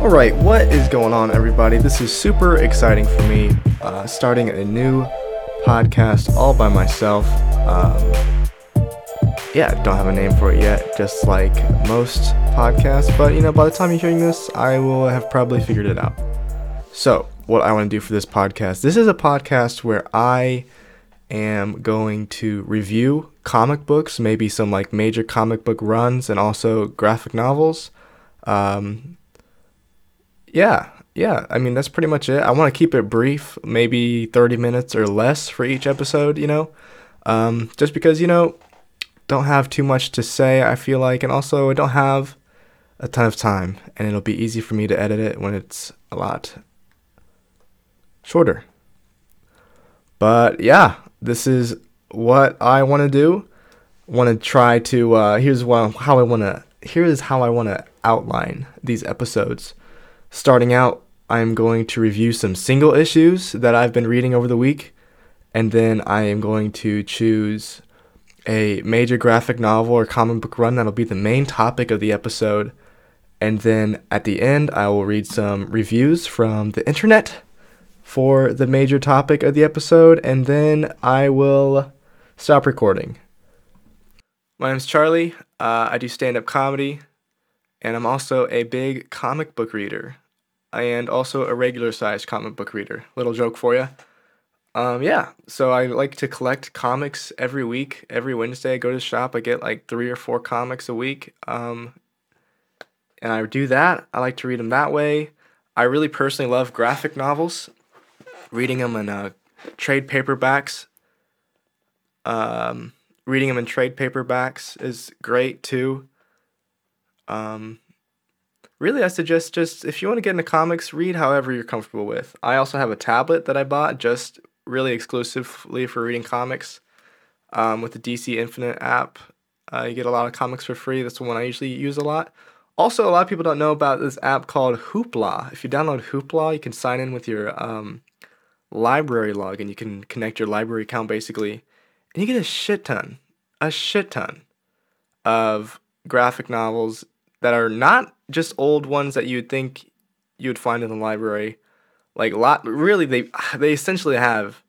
All right, what is going on, everybody? This is super exciting for me. Uh, starting a new podcast all by myself. Um, yeah, don't have a name for it yet, just like most podcasts. But you know, by the time you're hearing this, I will have probably figured it out. So, what I want to do for this podcast this is a podcast where I am going to review comic books, maybe some like major comic book runs, and also graphic novels. Um, yeah, yeah. I mean, that's pretty much it. I want to keep it brief, maybe 30 minutes or less for each episode, you know? Um, just because, you know, don't have too much to say, I feel like, and also I don't have a ton of time, and it'll be easy for me to edit it when it's a lot shorter. But yeah, this is what I want to do. Want to try to uh, here's what, how I want to here is how I want to outline these episodes. Starting out, I'm going to review some single issues that I've been reading over the week, and then I am going to choose a major graphic novel or comic book run that'll be the main topic of the episode. And then at the end, I will read some reviews from the internet for the major topic of the episode, and then I will stop recording. My name's Charlie. Uh, I do stand up comedy, and I'm also a big comic book reader, and also a regular sized comic book reader. Little joke for you. Um, yeah, so I like to collect comics every week. Every Wednesday, I go to the shop. I get like three or four comics a week. Um, and I do that. I like to read them that way. I really personally love graphic novels, reading them in uh, trade paperbacks. Um, reading them in trade paperbacks is great too. Um, really, I suggest just if you want to get into comics, read however you're comfortable with. I also have a tablet that I bought just really exclusively for reading comics um, with the DC Infinite app. Uh, you get a lot of comics for free. That's the one I usually use a lot. Also, a lot of people don't know about this app called Hoopla. If you download Hoopla, you can sign in with your um, library login. You can connect your library account basically, and you get a shit ton, a shit ton of graphic novels that are not just old ones that you'd think you'd find in the library. Like lot, really, they they essentially have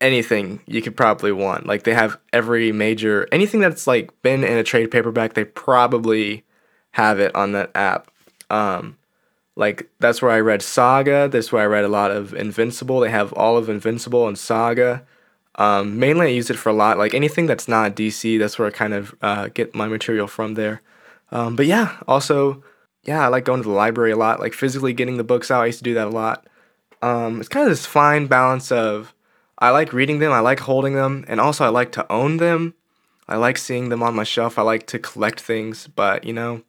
anything you could probably want. Like they have every major anything that's like been in a trade paperback. They probably have it on that app. Um, like that's where I read Saga. That's where I read a lot of Invincible. They have all of Invincible and Saga. Um, mainly, I use it for a lot. Like anything that's not DC, that's where I kind of uh, get my material from there. Um, but yeah, also, yeah, I like going to the library a lot. Like physically getting the books out, I used to do that a lot. Um, it's kind of this fine balance of I like reading them, I like holding them, and also I like to own them. I like seeing them on my shelf. I like to collect things, but you know,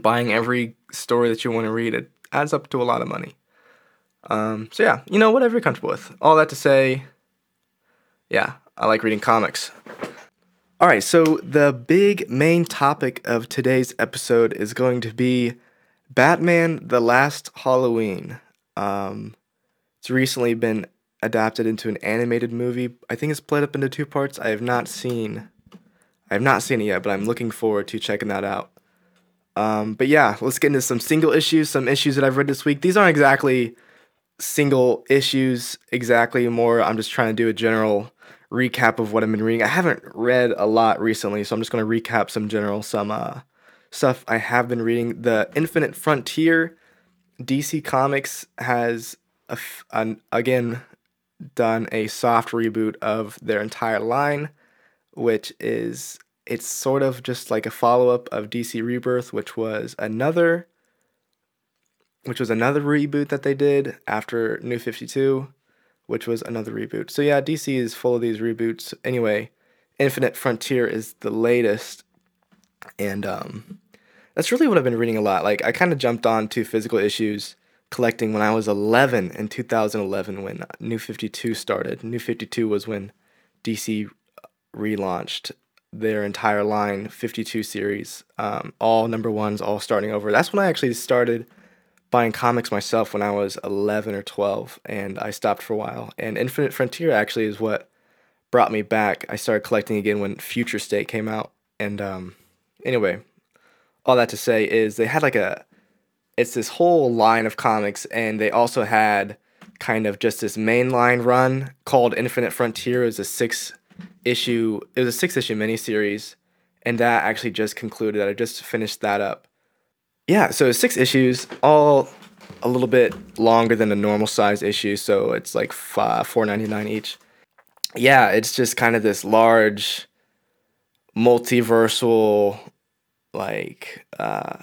buying every story that you want to read, it adds up to a lot of money. Um, so yeah, you know, whatever you're comfortable with. All that to say, yeah, I like reading comics. All right, so the big main topic of today's episode is going to be Batman: The Last Halloween. Um, it's recently been adapted into an animated movie. I think it's split up into two parts. I have not seen, I have not seen it yet, but I'm looking forward to checking that out. Um, but yeah, let's get into some single issues, some issues that I've read this week. These aren't exactly single issues, exactly. More, I'm just trying to do a general recap of what I've been reading. I haven't read a lot recently, so I'm just going to recap some general, some uh, stuff I have been reading. The Infinite Frontier, DC Comics has an, again done a soft reboot of their entire line, which is it's sort of just like a follow up of DC Rebirth, which was another which was another reboot that they did after New 52, which was another reboot. So yeah, DC is full of these reboots. Anyway, Infinite Frontier is the latest and um that's really what I've been reading a lot. Like I kind of jumped on to physical issues collecting when I was 11 in 2011 when New 52 started. New 52 was when DC relaunched their entire line 52 series um, all number ones all starting over that's when i actually started buying comics myself when i was 11 or 12 and i stopped for a while and infinite frontier actually is what brought me back i started collecting again when future state came out and um, anyway all that to say is they had like a it's this whole line of comics, and they also had kind of just this mainline run called Infinite Frontier. It was a six issue. It was a six issue miniseries, and that actually just concluded. I just finished that up. Yeah, so six issues, all a little bit longer than a normal size issue, so it's like five, four ninety nine each. Yeah, it's just kind of this large, multiversal, like uh,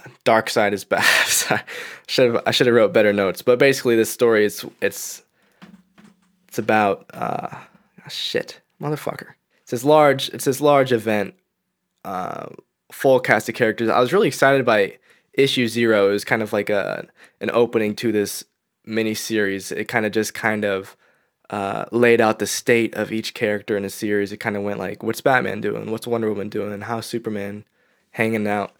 side is bad. should have I should have wrote better notes, but basically this story is it's it's about uh, shit motherfucker. It's this large it's this large event, uh, full cast of characters. I was really excited by issue zero. is kind of like a an opening to this mini series. It kind of just kind of uh, laid out the state of each character in the series. It kind of went like, what's Batman doing? What's Wonder Woman doing? And how's Superman hanging out?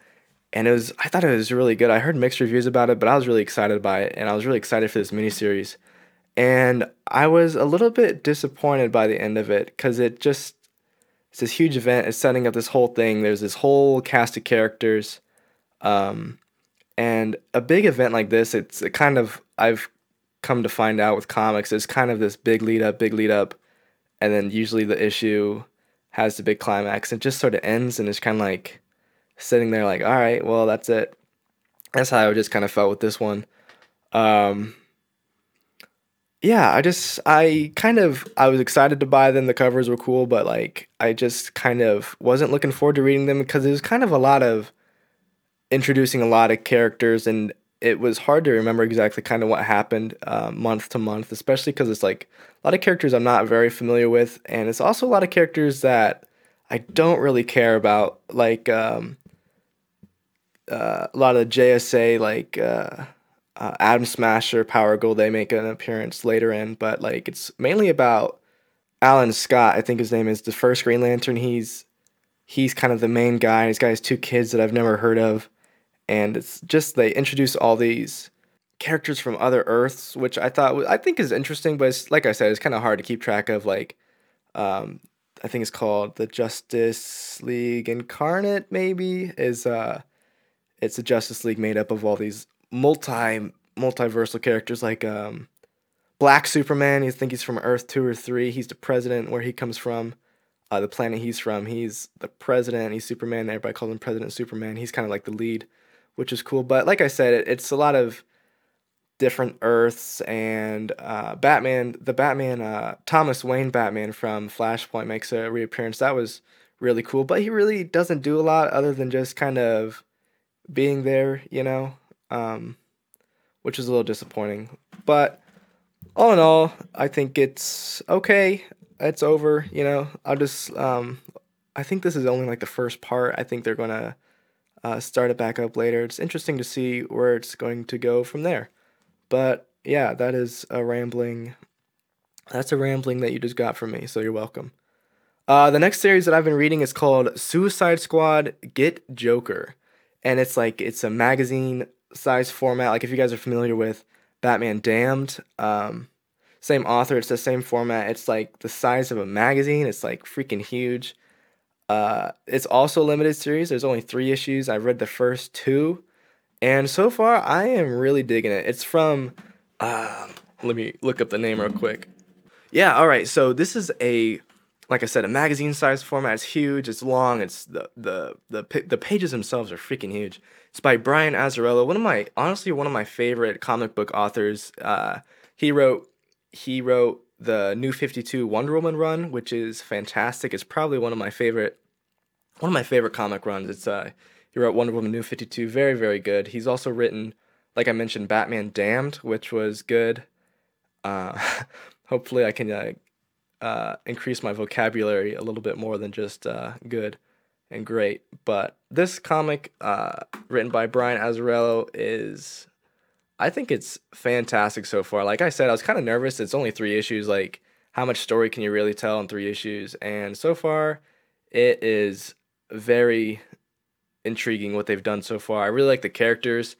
And it was, I thought it was really good. I heard mixed reviews about it, but I was really excited by it, and I was really excited for this miniseries. And I was a little bit disappointed by the end of it because it just it's this huge event. It's setting up this whole thing. There's this whole cast of characters. Um, and a big event like this, it's kind of I've come to find out with comics, it's kind of this big lead up, big lead up, and then usually the issue has the big climax. It just sort of ends and it's kind of like sitting there like, all right, well that's it. That's how I just kind of felt with this one. Um, yeah, I just I kind of I was excited to buy them. The covers were cool, but like I just kind of wasn't looking forward to reading them because it was kind of a lot of introducing a lot of characters and it was hard to remember exactly kind of what happened uh, month to month, especially because it's like a lot of characters I'm not very familiar with, and it's also a lot of characters that I don't really care about, like um, uh, a lot of JSA, like uh, uh, Atom Smasher, Power Girl. They make an appearance later in, but like it's mainly about Alan Scott. I think his name is the first Green Lantern. He's he's kind of the main guy. He's got his two kids that I've never heard of and it's just they introduce all these characters from other Earths, which I thought I think is interesting, but it's, like I said, it's kind of hard to keep track of. Like, um, I think it's called the Justice League Incarnate. Maybe is uh, it's a Justice League made up of all these multi multiversal characters like um, Black Superman. You think he's from Earth two or three. He's the president where he comes from. Uh, the planet he's from. He's the president. He's Superman. Everybody calls him President Superman. He's kind of like the lead which is cool. But like I said, it, it's a lot of different Earths and uh, Batman. The Batman, uh, Thomas Wayne Batman from Flashpoint makes a reappearance. That was really cool. But he really doesn't do a lot other than just kind of being there, you know, um, which is a little disappointing. But all in all, I think it's okay. It's over, you know. I'll just, um, I think this is only like the first part. I think they're gonna uh, start it back up later. It's interesting to see where it's going to go from there. But yeah, that is a rambling. That's a rambling that you just got from me, so you're welcome. Uh, the next series that I've been reading is called Suicide Squad Get Joker. And it's like, it's a magazine size format. Like, if you guys are familiar with Batman Damned, um, same author, it's the same format. It's like the size of a magazine, it's like freaking huge. Uh, it's also a limited series. There's only three issues. I've read the first two, and so far I am really digging it. It's from, uh, let me look up the name real quick. Yeah, all right. So this is a, like I said, a magazine size format. It's huge. It's long. It's the the the the pages themselves are freaking huge. It's by Brian Azzarello, one of my honestly one of my favorite comic book authors. Uh, he wrote he wrote the New 52 Wonder Woman run, which is fantastic. It's probably one of my favorite one of my favorite comic runs. It's uh he wrote Wonder Woman New 52, very very good. He's also written like I mentioned Batman Damned, which was good. Uh hopefully I can uh, uh, increase my vocabulary a little bit more than just uh, good and great. But this comic, uh, written by Brian Azzarello, is I think it's fantastic so far. Like I said, I was kind of nervous. It's only three issues. Like, how much story can you really tell in three issues? And so far, it is very intriguing what they've done so far. I really like the characters.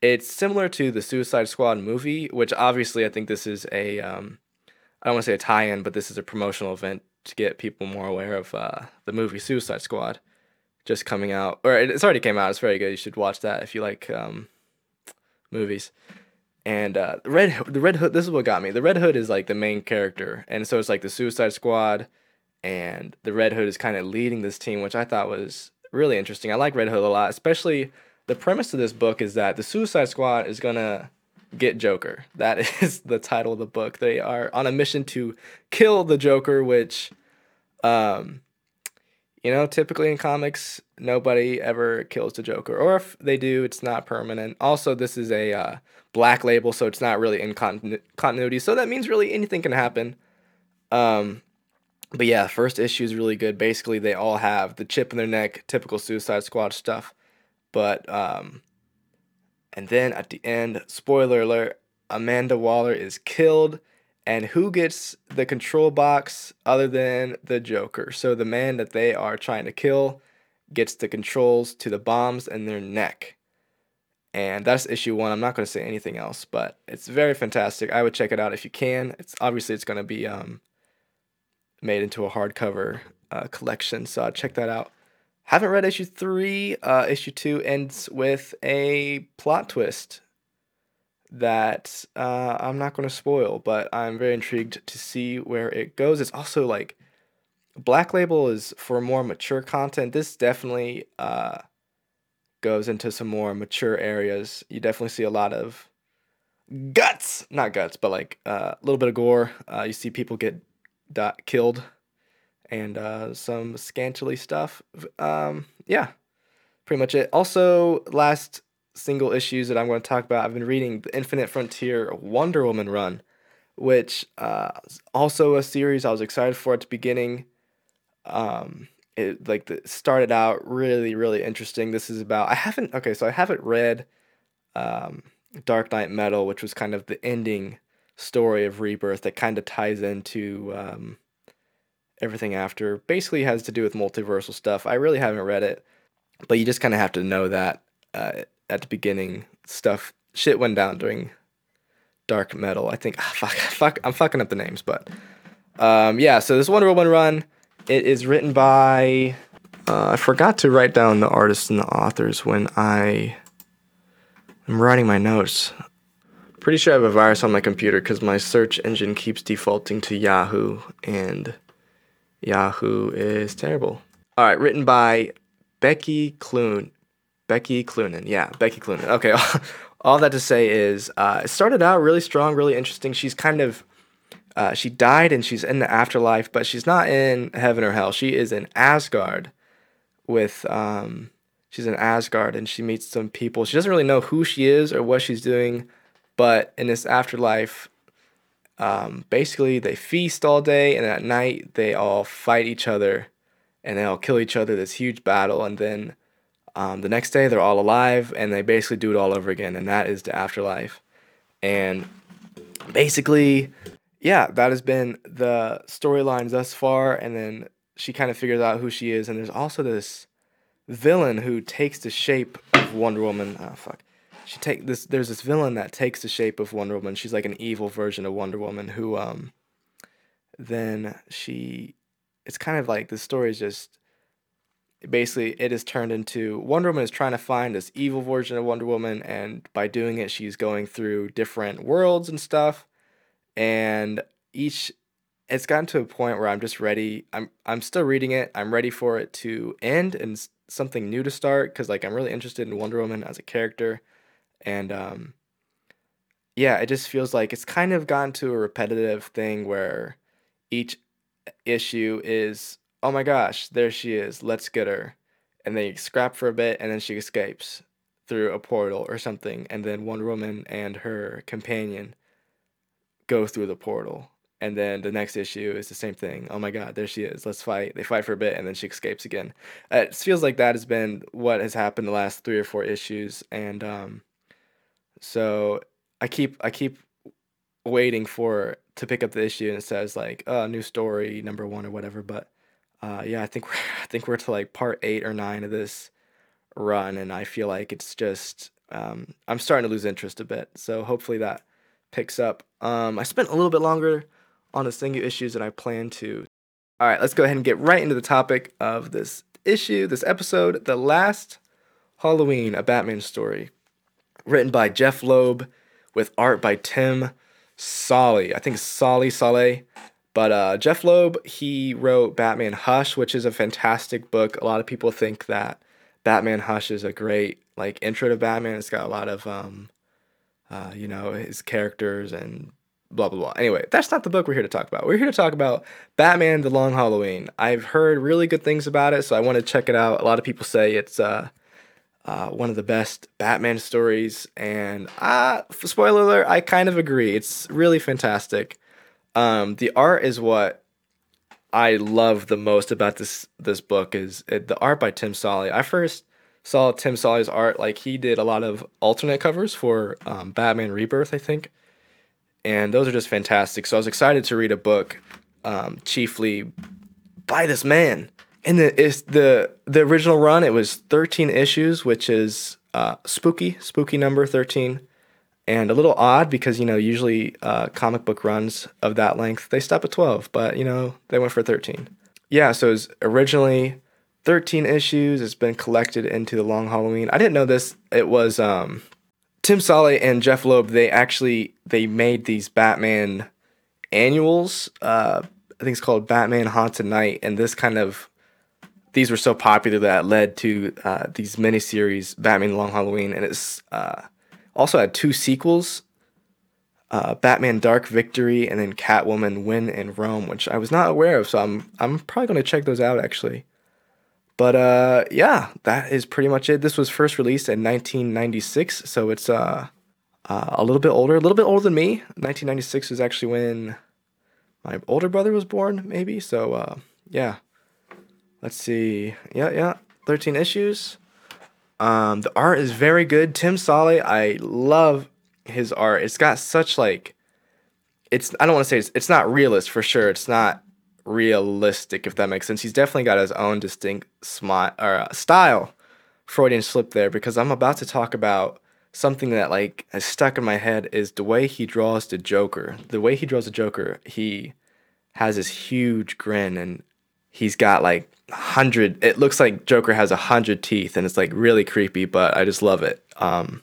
It's similar to the Suicide Squad movie, which obviously I think this is a um, I don't want to say a tie-in, but this is a promotional event to get people more aware of uh, the movie Suicide Squad, just coming out, or it's already came out. It's very good. You should watch that if you like um, movies. And uh, the red the red hood. This is what got me. The red hood is like the main character, and so it's like the Suicide Squad, and the red hood is kind of leading this team, which I thought was really interesting. I like Red Hood a lot, especially the premise of this book is that the Suicide Squad is gonna get Joker. That is the title of the book. They are on a mission to kill the Joker, which, um, you know, typically in comics, nobody ever kills the Joker, or if they do, it's not permanent. Also, this is a uh, black label, so it's not really in continu- continuity. So that means really anything can happen. Um, but yeah, first issue is really good. Basically, they all have the chip in their neck, typical Suicide Squad stuff. But um, and then at the end, spoiler alert, Amanda Waller is killed. And who gets the control box other than the Joker? So the man that they are trying to kill gets the controls to the bombs in their neck. And that's issue one. I'm not going to say anything else, but it's very fantastic. I would check it out if you can. It's obviously it's going to be um, made into a hardcover uh, collection, so I'd check that out. Haven't read issue three. Uh, issue two ends with a plot twist that uh, I'm not going to spoil, but I'm very intrigued to see where it goes. It's also like Black Label is for more mature content. This definitely uh, goes into some more mature areas. You definitely see a lot of guts, not guts, but like uh, a little bit of gore. Uh, you see people get dot, killed and uh, some scantily stuff. Um, yeah, pretty much it. Also, last single issues that I'm going to talk about, I've been reading the Infinite Frontier Wonder Woman run, which uh, also a series I was excited for at the beginning. Um, it like the, started out really really interesting. This is about I haven't okay, so I haven't read um, Dark Knight Metal, which was kind of the ending story of Rebirth that kind of ties into um, everything after. Basically, has to do with multiversal stuff. I really haven't read it, but you just kind of have to know that uh, at the beginning, stuff shit went down during Dark Metal. I think ah, fuck, fuck, I'm fucking up the names, but um, yeah. So this Wonder Woman run, it is written by. Uh, I forgot to write down the artists and the authors when I am writing my notes. Pretty sure I have a virus on my computer because my search engine keeps defaulting to Yahoo, and Yahoo is terrible. All right, written by Becky Cloon. Becky Cloonan. Yeah, Becky Cloonan. Okay, all that to say is uh, it started out really strong, really interesting. She's kind of. Uh, she died and she's in the afterlife, but she's not in heaven or hell. She is in Asgard with um, she's in Asgard and she meets some people. She doesn't really know who she is or what she's doing, but in this afterlife, um, basically they feast all day and at night they all fight each other and they all kill each other. This huge battle, and then um, the next day they're all alive and they basically do it all over again, and that is the afterlife. And basically, yeah, that has been the storylines thus far. And then she kind of figures out who she is, and there's also this villain who takes the shape of Wonder Woman. Oh fuck she take this there's this villain that takes the shape of Wonder Woman. She's like an evil version of Wonder Woman who um then she it's kind of like the story is just basically it is turned into Wonder Woman is trying to find this evil version of Wonder Woman and by doing it she's going through different worlds and stuff. And each it's gotten to a point where I'm just ready I'm I'm still reading it I'm ready for it to end and something new to start cuz like I'm really interested in Wonder Woman as a character. And um, yeah, it just feels like it's kind of gotten to a repetitive thing where each issue is, oh my gosh, there she is, let's get her. And they scrap for a bit and then she escapes through a portal or something. And then Wonder Woman and her companion go through the portal. And then the next issue is the same thing. Oh my God, there she is. Let's fight. They fight for a bit and then she escapes again. it feels like that has been what has happened the last three or four issues. And um, so I keep I keep waiting for to pick up the issue and it says like uh new story number one or whatever. But uh, yeah, I think we're I think we're to like part eight or nine of this run, and I feel like it's just um, I'm starting to lose interest a bit. So hopefully that picks up. Um, I spent a little bit longer on the single issues than I planned to. All right, let's go ahead and get right into the topic of this issue, this episode, the last Halloween, a Batman story written by Jeph Loeb with art by Tim Solly. I think Solly Solly. But uh, Jeph Loeb, he wrote Batman Hush, which is a fantastic book. A lot of people think that Batman Hush is a great like intro to Batman. It's got a lot of um, uh, you know, his characters and blah blah blah. Anyway, that's not the book we're here to talk about. We're here to talk about Batman: The Long Halloween. I've heard really good things about it, so I want to check it out. A lot of people say it's uh, uh, one of the best Batman stories, and uh, spoiler alert, I kind of agree. It's really fantastic. Um, the art is what I love the most about this this book is it, the art by Tim Solly. I first saw Tim Solly's art like he did a lot of alternate covers for um, Batman Rebirth, I think and those are just fantastic. So I was excited to read a book, um, chiefly by this man. And the it's the the original run. It was thirteen issues, which is uh, spooky, spooky number thirteen, and a little odd because you know usually uh, comic book runs of that length they stop at twelve, but you know they went for thirteen. Yeah, so it was originally 13 issues. It's been collected into the Long Halloween. I didn't know this. It was um, Tim Solly and Jeph Loeb, they actually they made these Batman annuals. Uh, I think it's called Batman Haunted Knight, and this kind of these were so popular that led to uh, these miniseries, Batman Long Halloween, and it's uh, also had two sequels, uh, Batman Dark Victory, and then Catwoman When in Rome, which I was not aware of. So I'm I'm probably gonna check those out actually. But uh, yeah, that is pretty much it. This was first released in 1996, so it's uh, uh, a little bit older, a little bit older than me. 1996 is actually when my older brother was born, maybe. So uh, yeah, let's see. Yeah, yeah, 13 issues. Um, the art is very good. Tim Solly, I love his art. It's got such like, it's I don't want to say it's, it's not realist for sure. It's not realistic, if that makes sense. He's definitely got his own distinct smart or uh, style. Freudian slip there because I'm about to talk about something that like has stuck in my head is the way he draws the Joker. The way he draws the Joker, he has this huge grin and he's got like hundred. It looks like Joker has a hundred teeth and it's like really creepy, but I just love it. Um,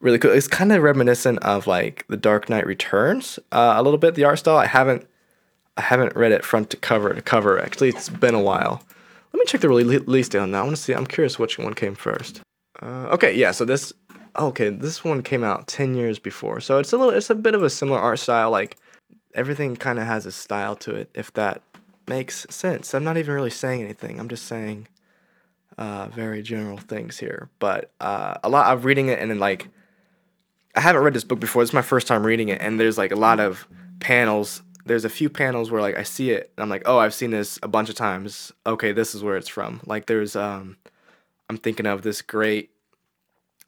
really cool. It's kind of reminiscent of like the Dark Knight Returns uh, a little bit. The art style. I haven't I haven't read it front to cover to cover. Actually, it's been a while. Let me check the release date on that. I want to see. I'm curious which one came first. Uh, okay, yeah. So this, okay, this one came out ten years before. So it's a little, it's a bit of a similar art style. Like everything kind of has a style to it. If that makes sense. I'm not even really saying anything. I'm just saying uh, very general things here. But uh, a lot of reading it and then like, I haven't read this book before. It's my first time reading it, and there's like a lot of panels there's a few panels where like I see it and I'm like, oh, I've seen this a bunch of times. Okay, this is where it's from. Like there's um I'm thinking of this great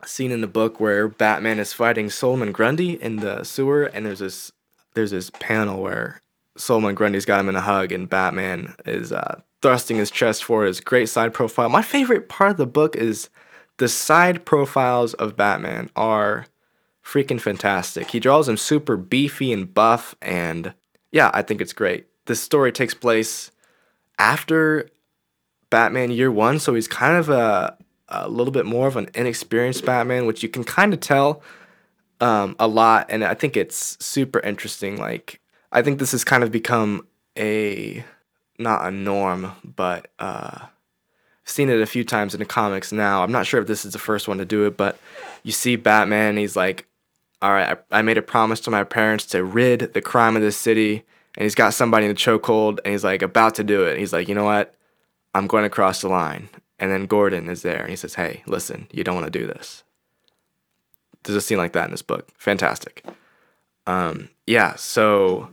scene in the book where Batman is fighting Solomon Grundy in the sewer and there's this there's this panel where Solomon Grundy's got him in a hug and Batman is uh, thrusting his chest forward. His great side profile. My favorite part of the book is the side profiles of Batman are freaking fantastic. He draws him super beefy and buff and yeah, I think it's great. This story takes place after Batman Year One, so he's kind of a a little bit more of an inexperienced Batman, which you can kind of tell um, a lot, and I think it's super interesting. Like, I think this has kind of become a not a norm, but uh, I've seen it a few times in the comics now. I'm not sure if this is the first one to do it, but you see Batman, he's like all right, I, I made a promise to my parents to rid the crime of this city. And he's got somebody in the chokehold and he's like about to do it. He's like, you know what? I'm going to cross the line. And then Gordon is there and he says, hey, listen, you don't want to do this. There's a scene like that in this book. Fantastic. Um, yeah, so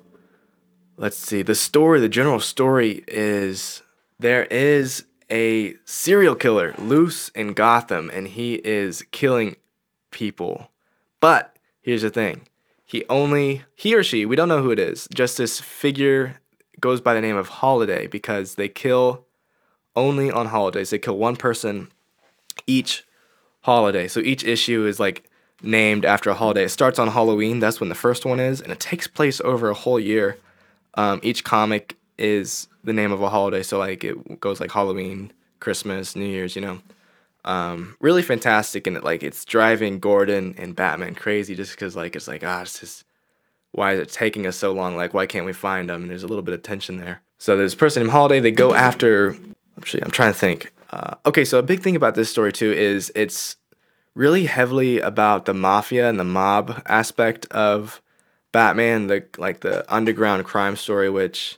let's see. The story, the general story is there is a serial killer loose in Gotham and he is killing people. But Here's the thing. He only, he or she, we don't know who it is, just this figure goes by the name of Holiday because they kill only on holidays. They kill one person each holiday. So each issue is like named after a holiday. It starts on Halloween, that's when the first one is, and it takes place over a whole year. Um, each comic is the name of a holiday. So like it goes like Halloween, Christmas, New Year's, you know. Um, really fantastic, and it, like it's driving Gordon and Batman crazy just because like it's like ah, it's just why is it taking us so long? Like why can't we find them? And there's a little bit of tension there. So there's a person named Holiday. They go after. Actually, I'm trying to think. Uh, okay, so a big thing about this story too is it's really heavily about the mafia and the mob aspect of Batman, the like the underground crime story, which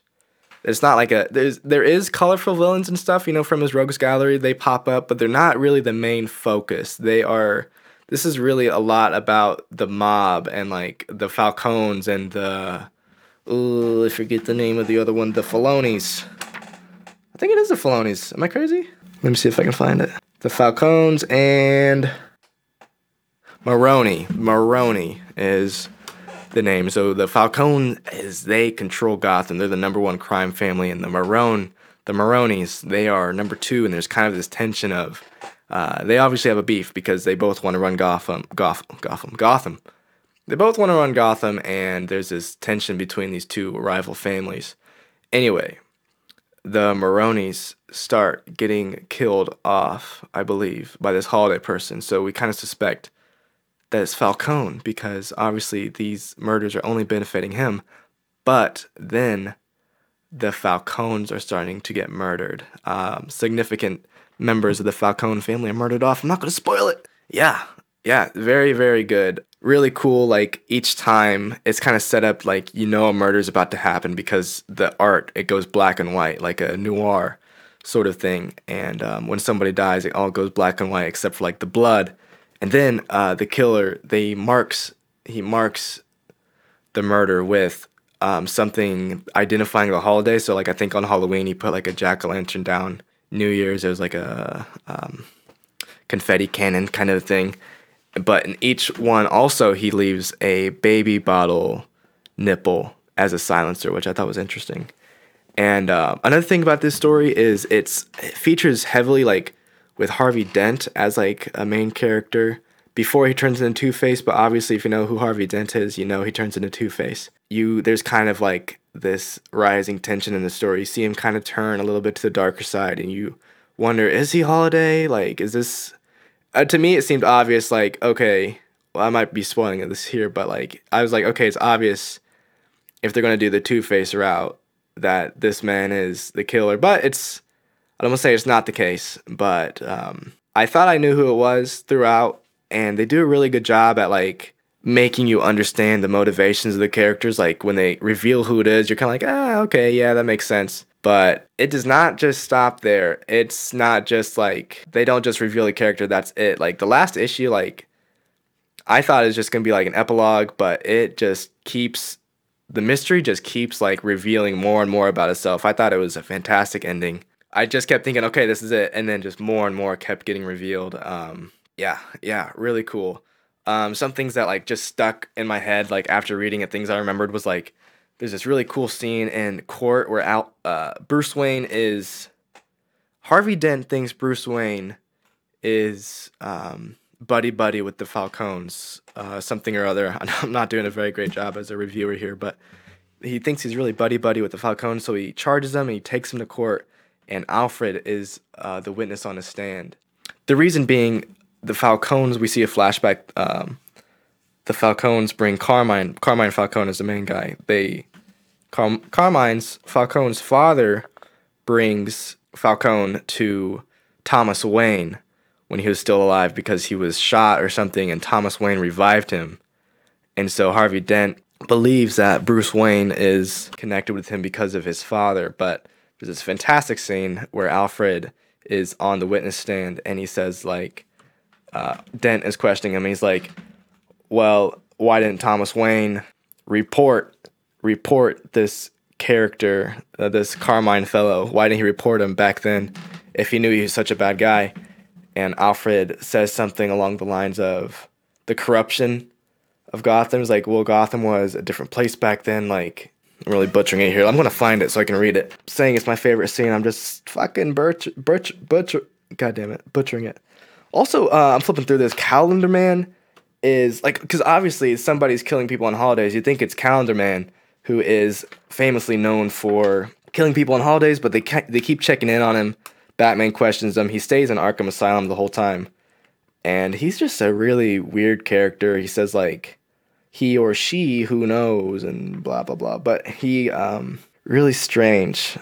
it's not like a there's there is colorful villains and stuff, you know, from his rogues gallery. They pop up, but they're not really the main focus. They are this is really a lot about the mob and like the Falcones and the oh, I forget the name of the other one, the Falonis. I think it is the Falonis. Am I crazy? Let me see if I can find it. The Falcones and Maroni. Maroni is the name. So the Falcone is they control Gotham. They're the number one crime family, and the Marone, the Maronis, they are number two. And there's kind of this tension of uh, they obviously have a beef because they both want to run Gotham, Gotham, Gotham, Gotham. They both want to run Gotham, and there's this tension between these two rival families. Anyway, the Maronis start getting killed off, I believe, by this holiday person. So we kind of suspect that it's Falcone because obviously these murders are only benefiting him. But then the Falcones are starting to get murdered. Um, significant members of the Falcone family are murdered off. I'm not going to spoil it. Yeah, yeah, very, very good. Really cool. Like each time it's kind of set up like you know a murder is about to happen because the art, it goes black and white, like a noir sort of thing. And um, when somebody dies, it all goes black and white except for like the blood and then uh, the killer, they marks he marks the murder with um, something identifying the holiday. So like I think on Halloween he put like a jack o' lantern down. New Year's it was like a um, confetti cannon kind of thing. But in each one also he leaves a baby bottle nipple as a silencer, which I thought was interesting. And uh, another thing about this story is it's it features heavily like with Harvey Dent as like a main character before he turns into Two Face. But obviously, if you know who Harvey Dent is, you know he turns into Two Face. You there's kind of like this rising tension in the story. You see him kind of turn a little bit to the darker side, and you wonder, is he Holiday? Like, is this? Uh, to me, it seemed obvious. Like, okay, well, I might be spoiling this here, but like, I was like, okay, it's obvious if they're gonna do the Two Face route that this man is the killer. But it's I don't want to say it's not the case, but um, I thought I knew who it was throughout, and they do a really good job at like making you understand the motivations of the characters. Like when they reveal who it is, you're kind of like, ah, okay, yeah, that makes sense. But it does not just stop there. It's not just like they don't just reveal the character. That's it. Like the last issue, like I thought it was just gonna be like an epilogue, but it just keeps the mystery just keeps like revealing more and more about itself. I thought it was a fantastic ending. I just kept thinking, okay, this is it, and then just more and more kept getting revealed. Um, yeah, yeah, really cool. Um, some things that like just stuck in my head, like after reading it, things I remembered was like, there's this really cool scene in court where Al, uh, Bruce Wayne is, Harvey Dent thinks Bruce Wayne is um, buddy buddy with the Falcones, uh, something or other. I'm not doing a very great job as a reviewer here, but he thinks he's really buddy buddy with the Falcones, so he charges them and he takes them to court and Alfred is uh, the witness on the stand. The reason being, the Falcones, we see a flashback. Um, the Falcones bring Carmine. Carmine Falcone is the main guy. They, Car- Carmine's Falcone's father brings Falcone to Thomas Wayne when he was still alive because he was shot or something, and Thomas Wayne revived him. And so Harvey Dent believes that Bruce Wayne is connected with him because of his father, but there's this fantastic scene where Alfred is on the witness stand and he says like uh, Dent is questioning him. he's like, "Well, why didn't Thomas Wayne report report this character, uh, this Carmine fellow? Why didn't he report him back then if he knew he was such a bad guy?" And Alfred says something along the lines of the corruption of Gotham is like, well, Gotham was a different place back then. Like I'm really butchering it here. I'm gonna find it so I can read it. Saying it's my favorite scene. I'm just fucking butch butch butcher. God damn it, butchering it. Also, uh, I'm flipping through this. Calendar Man is like, because obviously somebody's killing people on holidays. You think it's Calendar Man, who is famously known for killing people on holidays, but they they keep checking in on him Batman questions him. He stays in Arkham Asylum the whole time. And he's just a really weird character. He says like he or she, who knows, and blah blah blah. But he um really strange.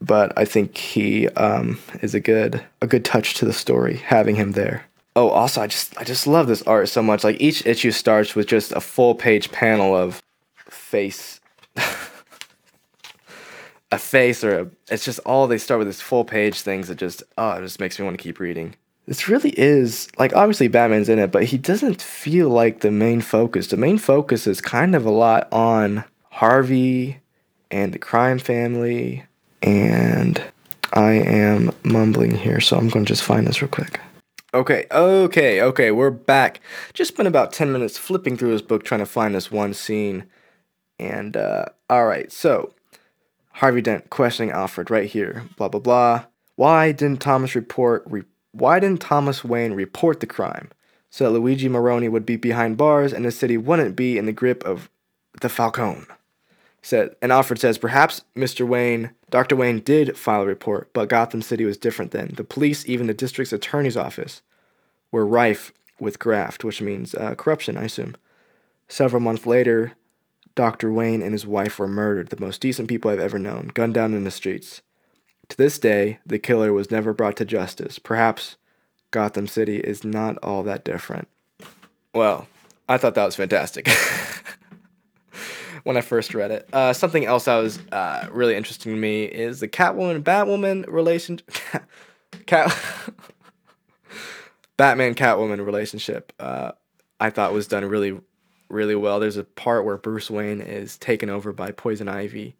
But I think he um is a good a good touch to the story having him there. Oh, also I just I just love this art so much. Like each issue starts with just a full page panel of face a face or a, it's just all they start with this full page things that just oh it just makes me want to keep reading this really is like obviously batman's in it but he doesn't feel like the main focus the main focus is kind of a lot on harvey and the crime family and i am mumbling here so i'm going to just find this real quick okay okay okay we're back just spent about 10 minutes flipping through this book trying to find this one scene and uh all right so Harvey Dent questioning Alfred right here. Blah blah blah. Why didn't Thomas report? Re- why didn't Thomas Wayne report the crime so that Luigi Maroni would be behind bars and the city wouldn't be in the grip of the Falcone? Said and Alfred says perhaps Mr. Wayne, Dr. Wayne did file a report, but Gotham City was different then. The police, even the district's attorney's office, were rife with graft, which means uh, corruption, I assume. Several months later, Dr. Wayne and his wife were murdered, the most decent people I've ever known, gunned down in the streets. To this day, the killer was never brought to justice. Perhaps Gotham City is not all that different. Well, I thought that was fantastic when I first read it. Uh, something else that was uh, really interesting to me is the Catwoman Batwoman relationship. Cat Batman Catwoman relationship. Uh, I thought was done really really well. There's a part where Bruce Wayne is taken over by Poison Ivy,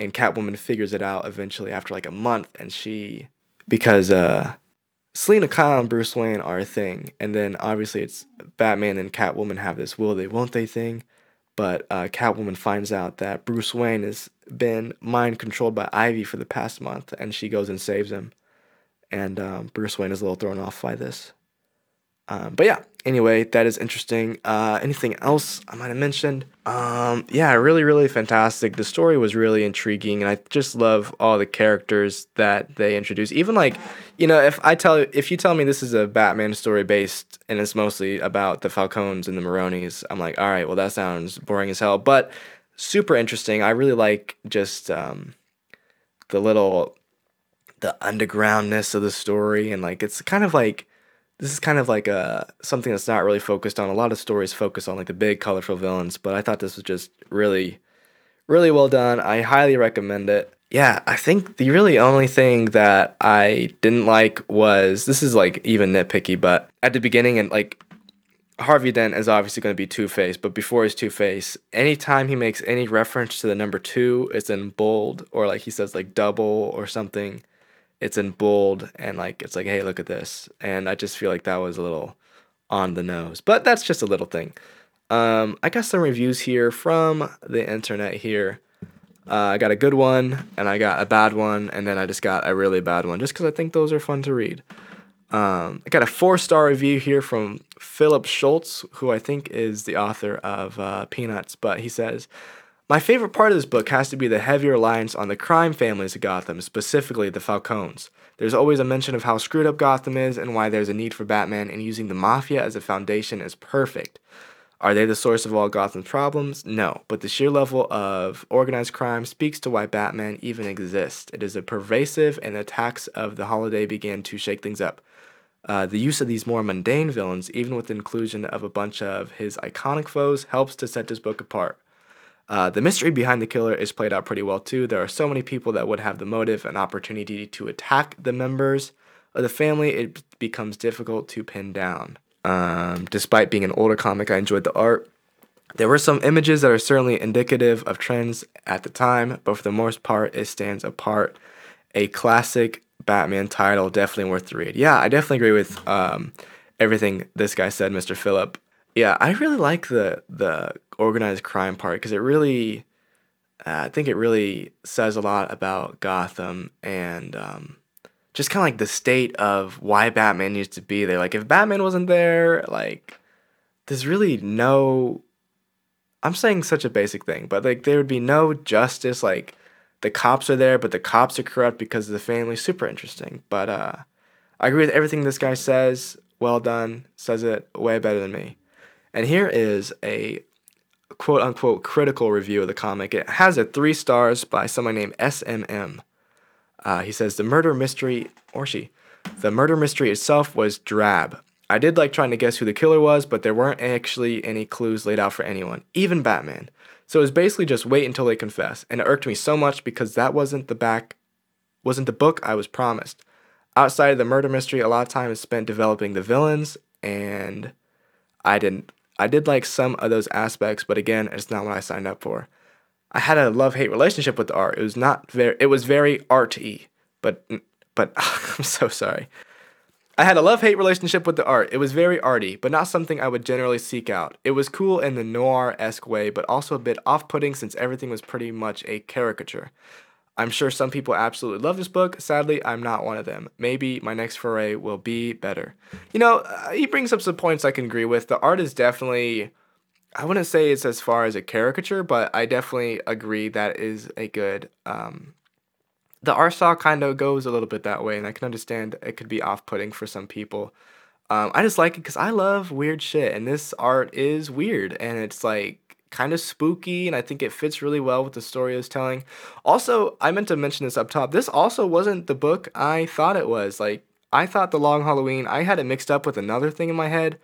and Catwoman figures it out eventually after like a month, and she because uh, Selina Kyle and Bruce Wayne are a thing, and then obviously it's Batman and Catwoman have this will they won't they thing, but uh, Catwoman finds out that Bruce Wayne has been mind controlled by Ivy for the past month, and she goes and saves him, and um, Bruce Wayne is a little thrown off by this. Um, but yeah, anyway, that is interesting. Uh, anything else I might have mentioned? Um, yeah, really, really fantastic. The story was really intriguing, and I just love all the characters that they introduce. Even like, you know, if I tell if you tell me this is a Batman story based and it's mostly about the Falcones and the Maronis, I'm like, all right, well that sounds boring as hell, but super interesting. I really like just um, the little the undergroundness of the story, and like it's kind of like this is kind of like a something that's not really focused on. A lot of stories focus on like the big colorful villains, but I thought this was just really, really well done. I highly recommend it. Yeah, I think the really only thing that I didn't like was this is like even nitpicky, but at the beginning and like Harvey Dent is obviously going to be Two Face, but before he's Two Face, anytime he makes any reference to the number two, it's in bold or like he says like double or something it's in bold and like it's like hey look at this. And i just feel like that was a little on the nose but that's just a little thing. Um, i got some reviews here from the internet here. Uh, i got a good one and i got a bad one and then i just got a really bad one just because i think those are fun to read. Um, i got a four star review here from philip schultz who i think is the author of uh, peanuts but he says my favorite part of this book has to be the heavy reliance on the crime families of Gotham, specifically the Falcones. There's always a mention of how screwed up Gotham is and why there's a need for Batman, and using the Mafia as a foundation is perfect. Are they the source of all Gotham's problems? No, but the sheer level of organized crime speaks to why Batman even exists. It is a pervasive, and the attacks of the holiday began to shake things up. Uh, the use of these more mundane villains, even with the inclusion of a bunch of his iconic foes, helps to set this book apart. Uh, the mystery behind the killer is played out pretty well too. There are so many people that would have the motive and opportunity to attack the members of the family, it becomes difficult to pin down. Um, despite being an older comic, I enjoyed the art. There were some images that are certainly indicative of trends at the time, but for the most part, it stands apart. A classic Batman title, definitely worth the read. Yeah, I definitely agree with um, everything this guy said, Mr. Phillip. Yeah, I really like the the organized crime part because it really, uh, I think it really says a lot about Gotham and um, just kind of like the state of why Batman needs to be there. Like if Batman wasn't there, like there's really no. I'm saying such a basic thing, but like there would be no justice. Like the cops are there, but the cops are corrupt because of the family. Super interesting. But uh, I agree with everything this guy says. Well done. Says it way better than me. And here is a quote unquote critical review of the comic. It has a three stars by someone named SMM. Uh, he says the murder mystery, or she, the murder mystery itself was drab. I did like trying to guess who the killer was, but there weren't actually any clues laid out for anyone, even Batman. So it was basically just wait until they confess, and it irked me so much because that wasn't the back, wasn't the book I was promised. Outside of the murder mystery, a lot of time is spent developing the villains, and I didn't. I did like some of those aspects, but again, it's not what I signed up for. I had a love hate relationship with the art. It was not very. It was very arty, but mm, but I'm so sorry. I had a love hate relationship with the art. It was very arty, but not something I would generally seek out. It was cool in the noir esque way, but also a bit off putting since everything was pretty much a caricature. I'm sure some people absolutely love this book. Sadly, I'm not one of them. Maybe my next foray will be better. You know, uh, he brings up some points I can agree with. The art is definitely, I wouldn't say it's as far as a caricature, but I definitely agree that is a good um, the art style kind of goes a little bit that way, and I can understand it could be off putting for some people. Um, I just like it because I love weird shit, and this art is weird, and it's like kind of spooky, and I think it fits really well with the story it's telling. Also, I meant to mention this up top. This also wasn't the book I thought it was. Like, I thought The Long Halloween, I had it mixed up with another thing in my head.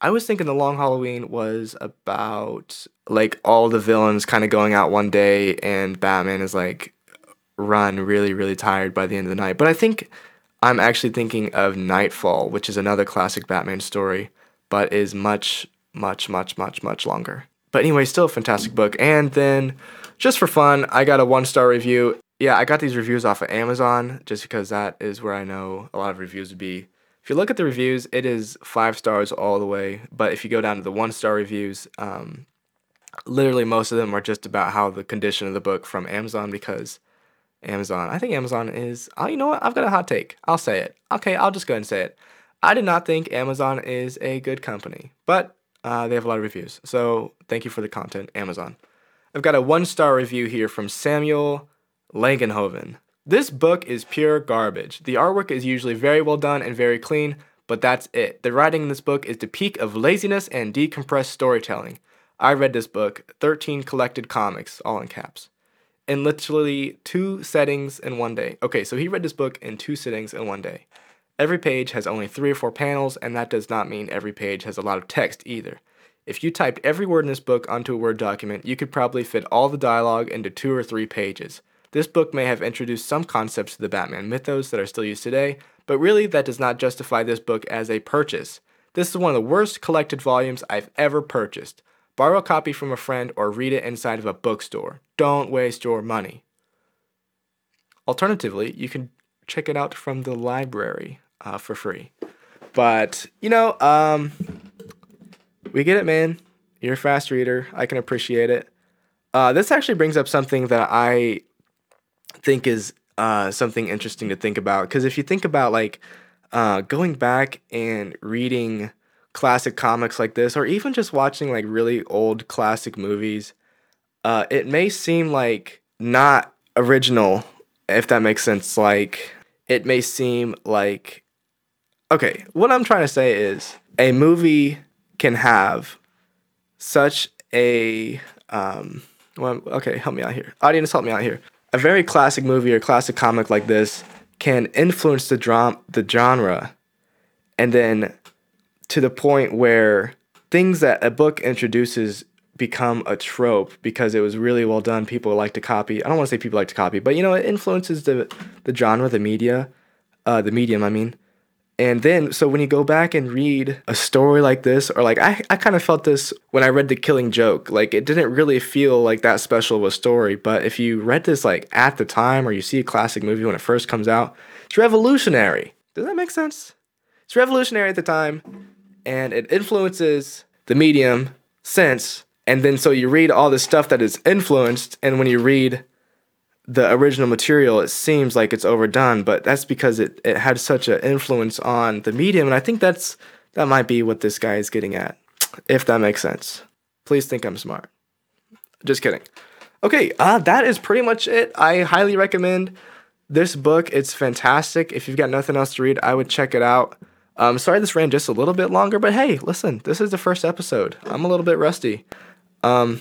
I was thinking The Long Halloween was about like all the villains kind of going out one day, and Batman is like run really, really tired by the end of the night. But I think I'm actually thinking of Knightfall, which is another classic Batman story, but is much, much, much, much, much longer. But anyway, still a fantastic book. And then, just for fun, I got a one star review. Yeah, I got these reviews off of Amazon just because that is where I know a lot of reviews would be. If you look at the reviews, it is five stars all the way. But if you go down to the one star reviews, um, literally most of them are just about how the condition of the book from Amazon because Amazon. I think Amazon is. Oh, you know what? I've got a hot take. I'll say it. Okay, I'll just go ahead and say it. I did not think Amazon is a good company, but uh, they have a lot of reviews. So thank you for the content, Amazon. I've got a one star review here from Samuel Langenhoven. This book is pure garbage. The artwork is usually very well done and very clean, but that's it. The writing in this book is the peak of laziness and decompressed storytelling. I read this book, 13 collected comics, all in caps in literally two settings in one day. Okay, so he read this book in two sittings in one day. Every page has only three or four panels, and that does not mean every page has a lot of text either. If you typed every word in this book onto a Word document, you could probably fit all the dialogue into two or three pages. This book may have introduced some concepts to the Batman mythos that are still used today, but really that does not justify this book as a purchase. This is one of the worst collected volumes I've ever purchased. Borrow a copy from a friend or read it inside of a bookstore. Don't waste your money. Alternatively, you can check it out from the library uh, for free. But, you know, um, we get it, man. You're a fast reader. I can appreciate it. Uh, this actually brings up something that I think is uh, something interesting to think about. Because if you think about, like, uh, going back and reading classic comics like this, or even just watching like really old classic movies, uh, it may seem like not original, if that makes sense. Like, it may seem like. Okay, what I'm trying to say is a movie can have such a. Um, well, okay, help me out here. Audience, help me out here. A very classic movie or classic comic like this can influence the drum the genre and then to the point where things that a book introduces become a trope because it was really well done. People like to copy. I don't want to say people like to copy, but you know, it influences the the genre, the media, uh, the medium. I mean, and then so when you go back and read a story like this, or like I, I kind of felt this when I read The Killing Joke. Like it didn't really feel like that special of a story, but if you read this like at the time, or you see a classic movie when it first comes out, it's revolutionary. Does that make sense? It's revolutionary at the time and it influences the medium since and then so you read all the stuff that is influenced and when you read the original material it seems like it's overdone but that's because it, it had such an influence on the medium and i think that's that might be what this guy is getting at if that makes sense please think i'm smart just kidding Okay, uh, that is pretty much it. I highly recommend this book. It's fantastic. If you've got nothing else to read, I would check it out. Um, sorry this ran just a little bit longer, but hey, listen, this is the first episode. I'm a little bit rusty. Um,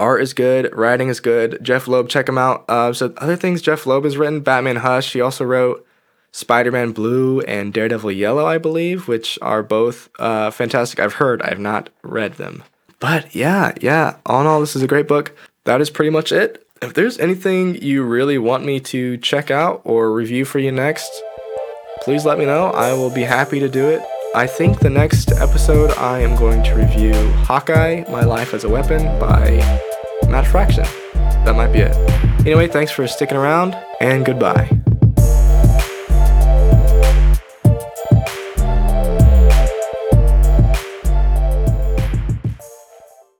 art is good, writing is good. Jeph Loeb, check him out. Uh, so other things Jeph Loeb has written: Batman Hush. He also wrote Spider-Man Blue and Daredevil Yellow, I believe, which are both uh, fantastic. I've heard. I have not read them. But yeah, yeah. All in all, this is a great book. That is pretty much it. If there's anything you really want me to check out or review for you next, please let me know. I will be happy to do it. I think the next episode I am going to review Hawkeye My Life as a Weapon by Matt Fraction. That might be it. Anyway, thanks for sticking around and goodbye.